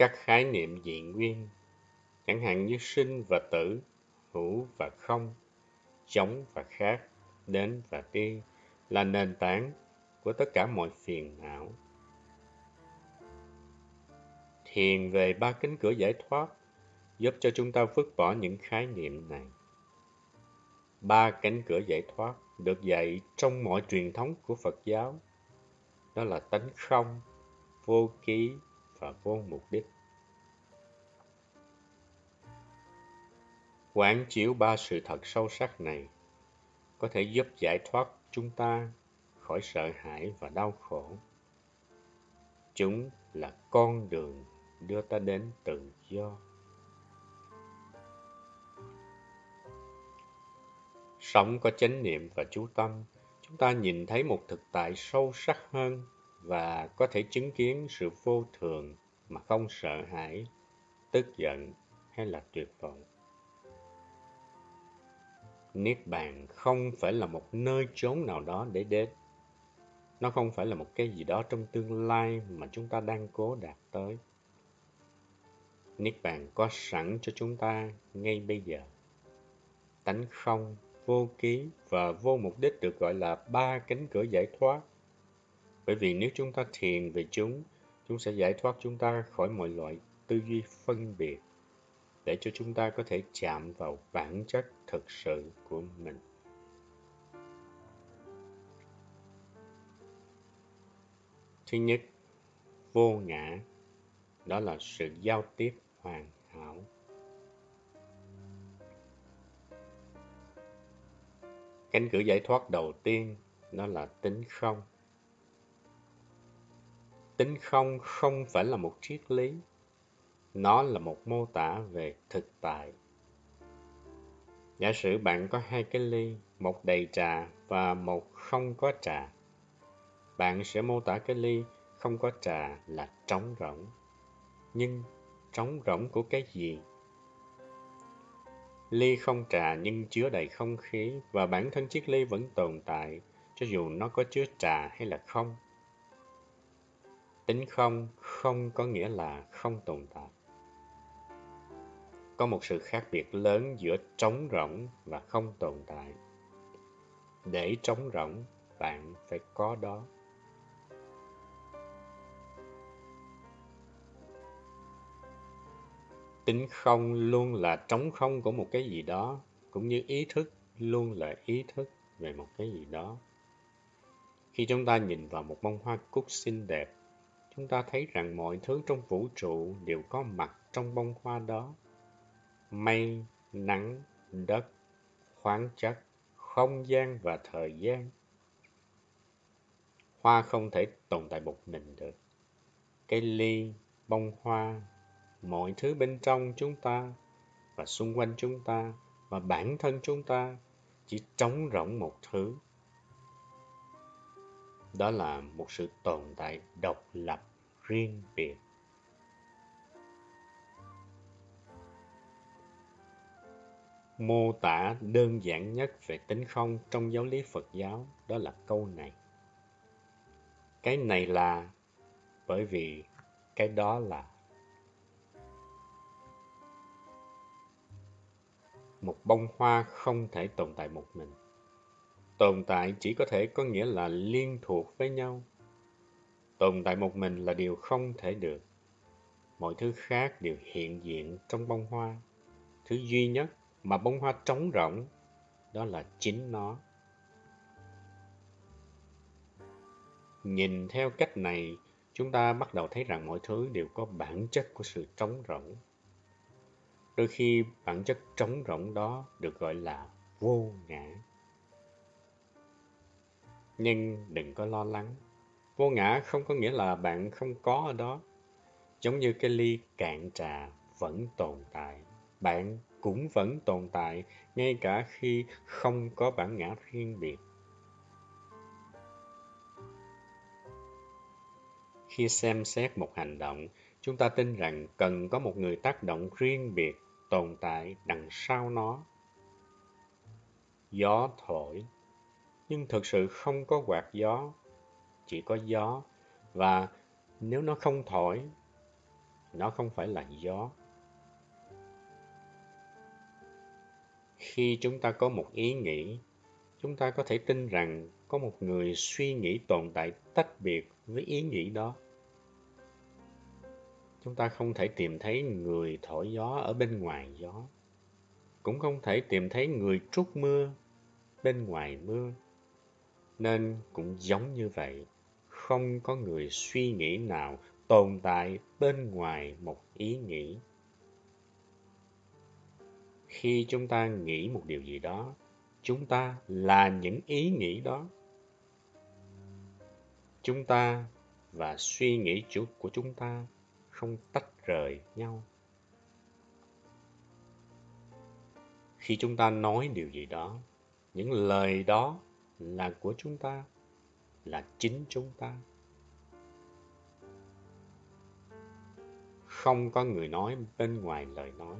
các khái niệm dị nguyên, chẳng hạn như sinh và tử, hữu và không, giống và khác, đến và đi, là nền tảng của tất cả mọi phiền não. Thiền về ba cánh cửa giải thoát giúp cho chúng ta vứt bỏ những khái niệm này. Ba cánh cửa giải thoát được dạy trong mọi truyền thống của phật giáo, đó là tánh không, vô ký và vô mục đích. Quán chiếu ba sự thật sâu sắc này có thể giúp giải thoát chúng ta khỏi sợ hãi và đau khổ. Chúng là con đường đưa ta đến tự do. Sống có chánh niệm và chú tâm, chúng ta nhìn thấy một thực tại sâu sắc hơn và có thể chứng kiến sự vô thường mà không sợ hãi, tức giận hay là tuyệt vọng. Niết bàn không phải là một nơi chốn nào đó để đến. Nó không phải là một cái gì đó trong tương lai mà chúng ta đang cố đạt tới. Niết bàn có sẵn cho chúng ta ngay bây giờ. Tánh không, vô ký và vô mục đích được gọi là ba cánh cửa giải thoát bởi vì nếu chúng ta thiền về chúng chúng sẽ giải thoát chúng ta khỏi mọi loại tư duy phân biệt để cho chúng ta có thể chạm vào bản chất thực sự của mình. Thứ nhất, vô ngã, đó là sự giao tiếp hoàn hảo. Cánh cửa giải thoát đầu tiên, đó là tính không tính không không phải là một triết lý. Nó là một mô tả về thực tại. Giả sử bạn có hai cái ly, một đầy trà và một không có trà. Bạn sẽ mô tả cái ly không có trà là trống rỗng. Nhưng trống rỗng của cái gì? Ly không trà nhưng chứa đầy không khí và bản thân chiếc ly vẫn tồn tại, cho dù nó có chứa trà hay là không tính không không có nghĩa là không tồn tại. Có một sự khác biệt lớn giữa trống rỗng và không tồn tại. Để trống rỗng, bạn phải có đó. Tính không luôn là trống không của một cái gì đó, cũng như ý thức luôn là ý thức về một cái gì đó. Khi chúng ta nhìn vào một bông hoa cúc xinh đẹp chúng ta thấy rằng mọi thứ trong vũ trụ đều có mặt trong bông hoa đó. Mây, nắng, đất, khoáng chất, không gian và thời gian. Hoa không thể tồn tại một mình được. Cây ly, bông hoa, mọi thứ bên trong chúng ta và xung quanh chúng ta và bản thân chúng ta chỉ trống rỗng một thứ. Đó là một sự tồn tại độc lập riêng biệt. Mô tả đơn giản nhất về tính không trong giáo lý phật giáo, đó là câu này. Cái này là bởi vì cái đó là một bông hoa không thể tồn tại một mình. Tồn tại chỉ có thể có nghĩa là liên thuộc với nhau tồn tại một mình là điều không thể được. Mọi thứ khác đều hiện diện trong bông hoa. Thứ duy nhất mà bông hoa trống rỗng, đó là chính nó. Nhìn theo cách này, chúng ta bắt đầu thấy rằng mọi thứ đều có bản chất của sự trống rỗng. Đôi khi bản chất trống rỗng đó được gọi là vô ngã. Nhưng đừng có lo lắng vô ngã không có nghĩa là bạn không có ở đó. Giống như cái ly cạn trà vẫn tồn tại, bạn cũng vẫn tồn tại, ngay cả khi không có bản ngã riêng biệt. Khi xem xét một hành động, chúng ta tin rằng cần có một người tác động riêng biệt tồn tại đằng sau nó. Gió thổi, nhưng thực sự không có quạt gió chỉ có gió. Và nếu nó không thổi, nó không phải là gió. Khi chúng ta có một ý nghĩ, chúng ta có thể tin rằng có một người suy nghĩ tồn tại tách biệt với ý nghĩ đó. Chúng ta không thể tìm thấy người thổi gió ở bên ngoài gió. Cũng không thể tìm thấy người trút mưa bên ngoài mưa. Nên cũng giống như vậy không có người suy nghĩ nào tồn tại bên ngoài một ý nghĩ. Khi chúng ta nghĩ một điều gì đó, chúng ta là những ý nghĩ đó. Chúng ta và suy nghĩ chủ, của chúng ta không tách rời nhau. Khi chúng ta nói điều gì đó, những lời đó là của chúng ta là chính chúng ta. Không có người nói bên ngoài lời nói.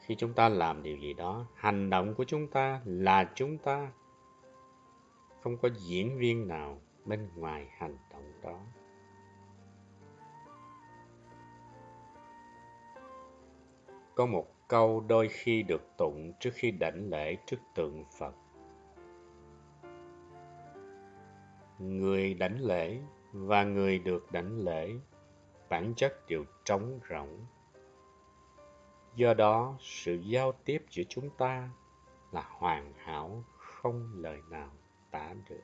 Khi chúng ta làm điều gì đó, hành động của chúng ta là chúng ta. Không có diễn viên nào bên ngoài hành động đó. Có một câu đôi khi được tụng trước khi đảnh lễ trước tượng phật. Người đảnh lễ và người được đảnh lễ, bản chất đều trống rỗng. Do đó, sự giao tiếp giữa chúng ta là hoàn hảo, không lời nào tả được.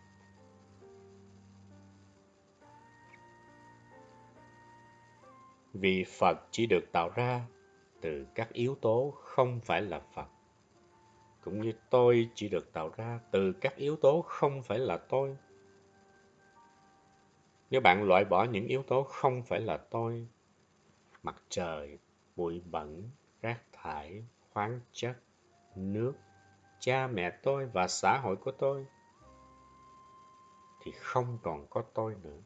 Vì phật chỉ được tạo ra từ các yếu tố không phải là phật, cũng như tôi chỉ được tạo ra từ các yếu tố không phải là tôi nếu bạn loại bỏ những yếu tố không phải là tôi, mặt trời, bụi bẩn, rác thải, khoáng chất, nước, cha mẹ tôi và xã hội của tôi, thì không còn có tôi nữa.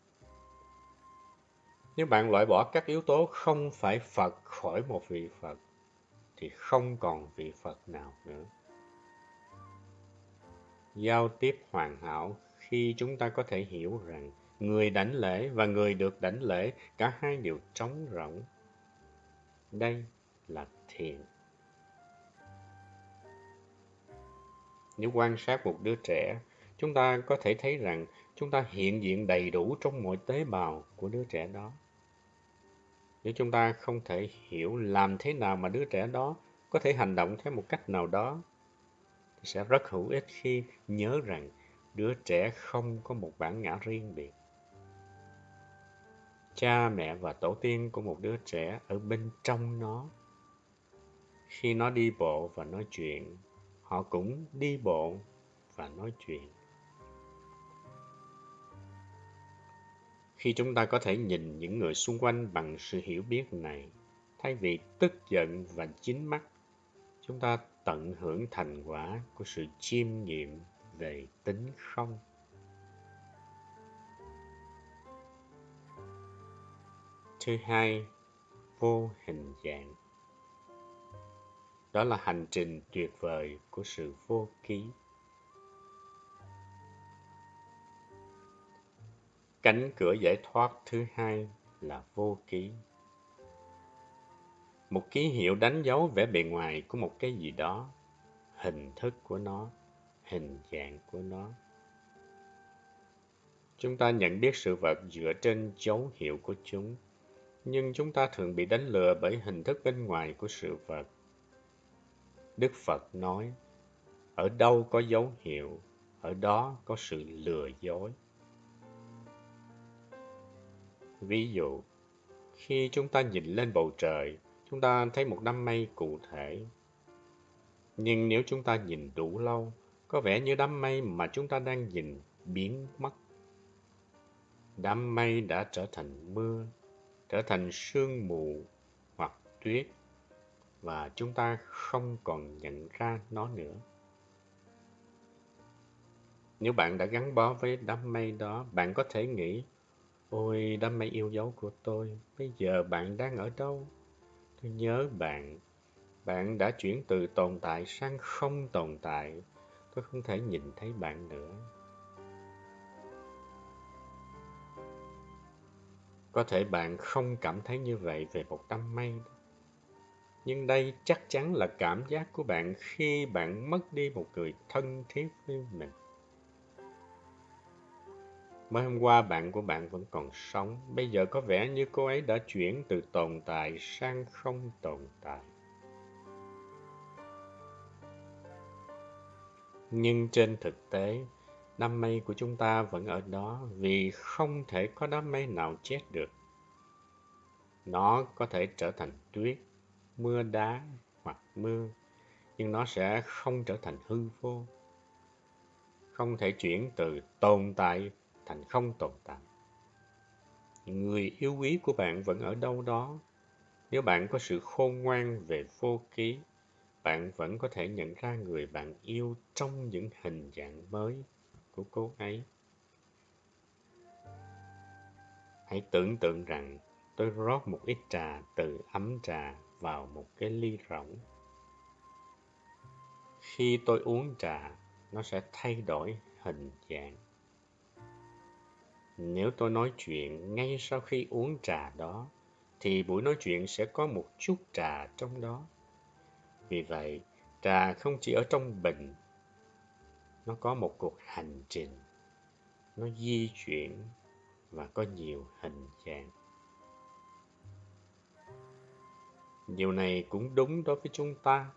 Nếu bạn loại bỏ các yếu tố không phải phật khỏi một vị phật, thì không còn vị phật nào nữa. Giao tiếp hoàn hảo khi chúng ta có thể hiểu rằng người đảnh lễ và người được đảnh lễ, cả hai đều trống rỗng. Đây là thiện nếu quan sát một đứa trẻ, chúng ta có thể thấy rằng chúng ta hiện diện đầy đủ trong mọi tế bào của đứa trẻ đó. Nếu chúng ta không thể hiểu làm thế nào mà đứa trẻ đó có thể hành động theo một cách nào đó, thì sẽ rất hữu ích khi nhớ rằng đứa trẻ không có một bản ngã riêng biệt cha, mẹ và tổ tiên của một đứa trẻ ở bên trong nó. Khi nó đi bộ và nói chuyện, họ cũng đi bộ và nói chuyện. Khi chúng ta có thể nhìn những người xung quanh bằng sự hiểu biết này, thay vì tức giận và chín mắt, chúng ta tận hưởng thành quả của sự chiêm nghiệm về tính không. Thứ hai, vô hình dạng. Đó là hành trình tuyệt vời của sự vô ký. Cánh cửa giải thoát thứ hai là vô ký. Một ký hiệu đánh dấu vẻ bề ngoài của một cái gì đó, hình thức của nó, hình dạng của nó. Chúng ta nhận biết sự vật dựa trên dấu hiệu của chúng nhưng chúng ta thường bị đánh lừa bởi hình thức bên ngoài của sự vật. Đức phật nói, ở đâu có dấu hiệu, ở đó có sự lừa dối. Ví dụ, khi chúng ta nhìn lên bầu trời, chúng ta thấy một đám mây cụ thể. Nhưng nếu chúng ta nhìn đủ lâu, có vẻ như đám mây mà chúng ta đang nhìn biến mất. Đám mây đã trở thành mưa trở thành sương mù hoặc tuyết và chúng ta không còn nhận ra nó nữa. Nếu bạn đã gắn bó với đám mây đó, bạn có thể nghĩ, ôi, đám mây yêu dấu của tôi, bây giờ bạn đang ở đâu? Tôi nhớ bạn bạn đã chuyển từ tồn tại sang không tồn tại. Tôi không thể nhìn thấy bạn nữa. Có thể bạn không cảm thấy như vậy về một đám mây. Nhưng đây chắc chắn là cảm giác của bạn khi bạn mất đi một người thân thiết với mình. Mới hôm qua bạn của bạn vẫn còn sống, bây giờ có vẻ như cô ấy đã chuyển từ tồn tại sang không tồn tại. Nhưng trên thực tế, đám mây của chúng ta vẫn ở đó vì không thể có đám mây nào chết được. Nó có thể trở thành tuyết, mưa đá hoặc mưa, nhưng nó sẽ không trở thành hư vô. Không thể chuyển từ tồn tại thành không tồn tại. Người yêu quý của bạn vẫn ở đâu đó. Nếu bạn có sự khôn ngoan về vô ký, bạn vẫn có thể nhận ra người bạn yêu trong những hình dạng mới của cô ấy. Hãy tưởng tượng rằng tôi rót một ít trà từ ấm trà vào một cái ly rỗng. Khi tôi uống trà, nó sẽ thay đổi hình dạng. Nếu tôi nói chuyện ngay sau khi uống trà đó, thì buổi nói chuyện sẽ có một chút trà trong đó. Vì vậy, trà không chỉ ở trong bình, nó có một cuộc hành trình, nó di chuyển và có nhiều hình dạng. Điều này cũng đúng đối với chúng ta.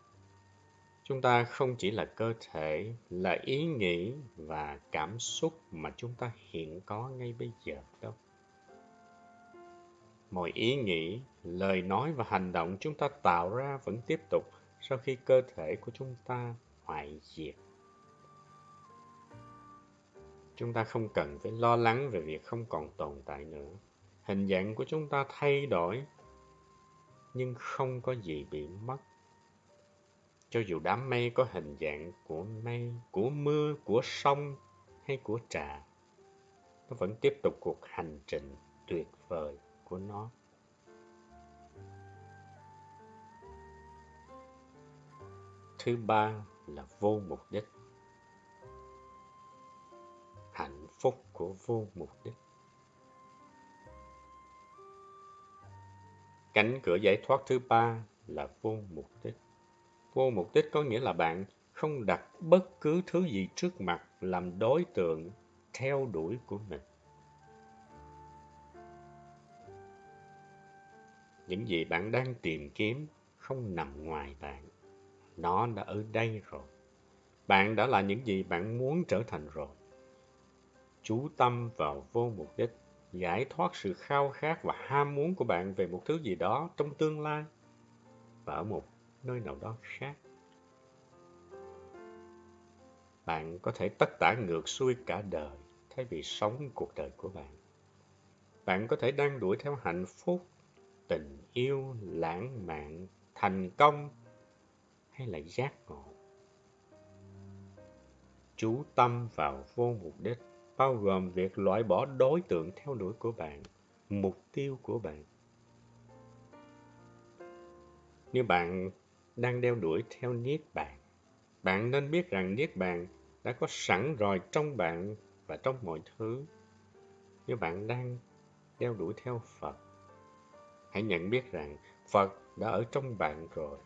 Chúng ta không chỉ là cơ thể là ý nghĩ và cảm xúc mà chúng ta hiện có ngay bây giờ đâu. Mọi ý nghĩ lời nói và hành động chúng ta tạo ra vẫn tiếp tục sau khi cơ thể của chúng ta hoại diệt chúng ta không cần phải lo lắng về việc không còn tồn tại nữa hình dạng của chúng ta thay đổi nhưng không có gì bị mất cho dù đám mây có hình dạng của mây, của mưa, của sông hay của trà, nó vẫn tiếp tục cuộc hành trình tuyệt vời của nó. Thứ ba là vô mục đích. Của vô mục đích. Cánh cửa giải thoát thứ ba là vô mục đích. Vô mục đích có nghĩa là bạn không đặt bất cứ thứ gì trước mặt làm đối tượng theo đuổi của mình. Những gì bạn đang tìm kiếm không nằm ngoài bạn. Nó đã ở đây rồi. Bạn đã là những gì bạn muốn trở thành rồi. Chú tâm vào vô mục đích, giải thoát sự khao khát và ham muốn của bạn về một thứ gì đó trong tương lai và ở một nơi nào đó khác. Bạn có thể tất tả ngược xuôi cả đời thay vì sống cuộc đời của bạn. Bạn có thể đang đuổi theo hạnh phúc, tình yêu, lãng mạn, thành công hay là giác ngộ. Chú tâm vào vô mục đích bao gồm việc loại bỏ đối tượng theo đuổi của bạn, mục tiêu của bạn. Nếu bạn đang đeo đuổi theo Niết Bàn. Bạn nên biết rằng Niết Bàn đã có sẵn rồi trong bạn và trong mọi thứ. Nếu bạn đang đeo đuổi theo Phật, hãy nhận biết rằng Phật đã ở trong bạn rồi.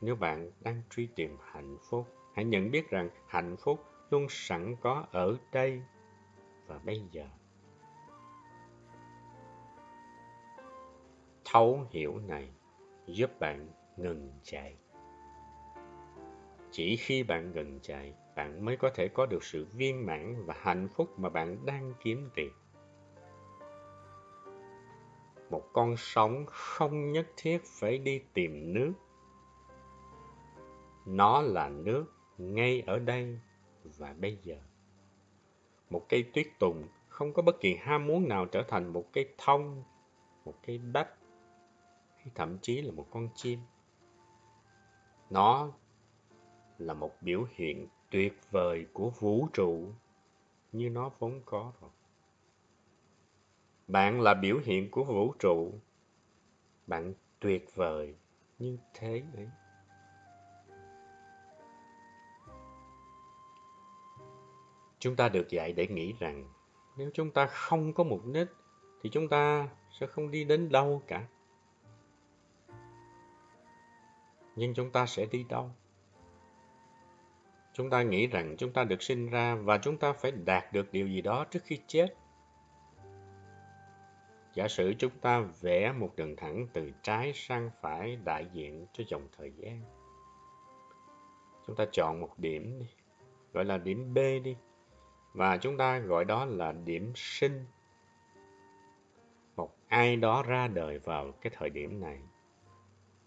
Nếu bạn đang truy tìm hạnh phúc, hãy nhận biết rằng hạnh phúc luôn sẵn có ở đây và bây giờ. Thấu hiểu này giúp bạn ngừng chạy. Chỉ khi bạn ngừng chạy, bạn mới có thể có được sự viên mãn và hạnh phúc mà bạn đang kiếm tìm. Một con sóng không nhất thiết phải đi tìm nước. Nó là nước ngay ở đây và bây giờ. Một cây tuyết tùng không có bất kỳ ham muốn nào trở thành một cây thông, một cây bách hay thậm chí là một con chim. Nó là một biểu hiện tuyệt vời của vũ trụ như nó vốn có rồi. Bạn là biểu hiện của vũ trụ. Bạn tuyệt vời như thế ấy. Chúng ta được dạy để nghĩ rằng nếu chúng ta không có mục đích thì chúng ta sẽ không đi đến đâu cả. Nhưng chúng ta sẽ đi đâu? Chúng ta nghĩ rằng chúng ta được sinh ra và chúng ta phải đạt được điều gì đó trước khi chết. Giả sử chúng ta vẽ một đường thẳng từ trái sang phải đại diện cho dòng thời gian. Chúng ta chọn một điểm đi, gọi là điểm B đi, và chúng ta gọi đó là điểm sinh. Một ai đó ra đời vào cái thời điểm này.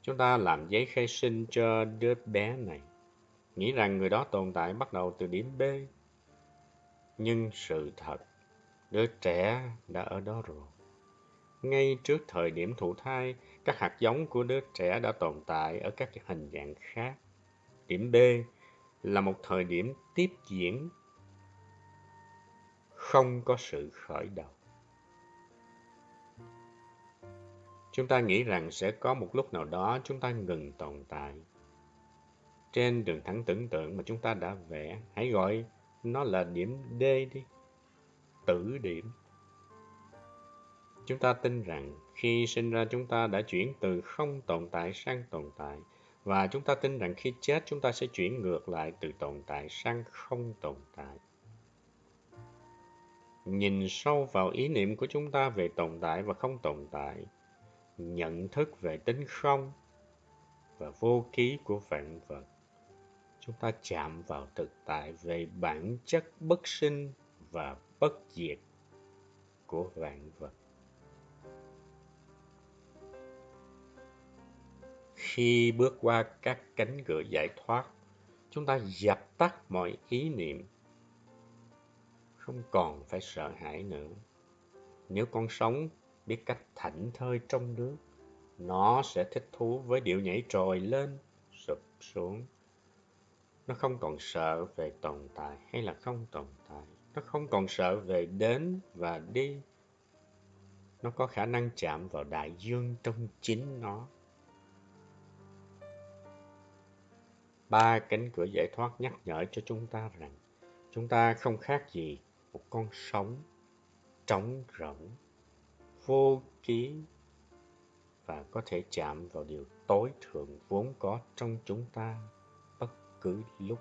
Chúng ta làm giấy khai sinh cho đứa bé này, nghĩ rằng người đó tồn tại bắt đầu từ điểm B. Nhưng sự thật, đứa trẻ đã ở đó rồi. Ngay trước thời điểm thụ thai, các hạt giống của đứa trẻ đã tồn tại ở các hình dạng khác. Điểm B là một thời điểm tiếp diễn không có sự khởi đầu. Chúng ta nghĩ rằng sẽ có một lúc nào đó chúng ta ngừng tồn tại. Trên đường thẳng tưởng tượng mà chúng ta đã vẽ, hãy gọi nó là điểm D đi. Tử điểm. Chúng ta tin rằng khi sinh ra chúng ta đã chuyển từ không tồn tại sang tồn tại và chúng ta tin rằng khi chết chúng ta sẽ chuyển ngược lại từ tồn tại sang không tồn tại. Nhìn sâu vào ý niệm của chúng ta về tồn tại và không tồn tại, nhận thức về tính không và vô ký của vạn vật. Chúng ta chạm vào thực tại về bản chất bất sinh và bất diệt của vạn vật. Khi bước qua các cánh cửa giải thoát, chúng ta dập tắt mọi ý niệm, không còn phải sợ hãi nữa. Nếu con sống biết cách thảnh thơi trong nước, nó sẽ thích thú với điệu nhảy trồi lên, sụp xuống. Nó không còn sợ về tồn tại hay là không tồn tại. Nó không còn sợ về đến và đi. Nó có khả năng chạm vào đại dương trong chính nó. Ba cánh cửa giải thoát nhắc nhở cho chúng ta rằng chúng ta không khác gì một con sống trống rỗng, vô ký và có thể chạm vào điều tối thượng vốn có trong chúng ta bất cứ lúc.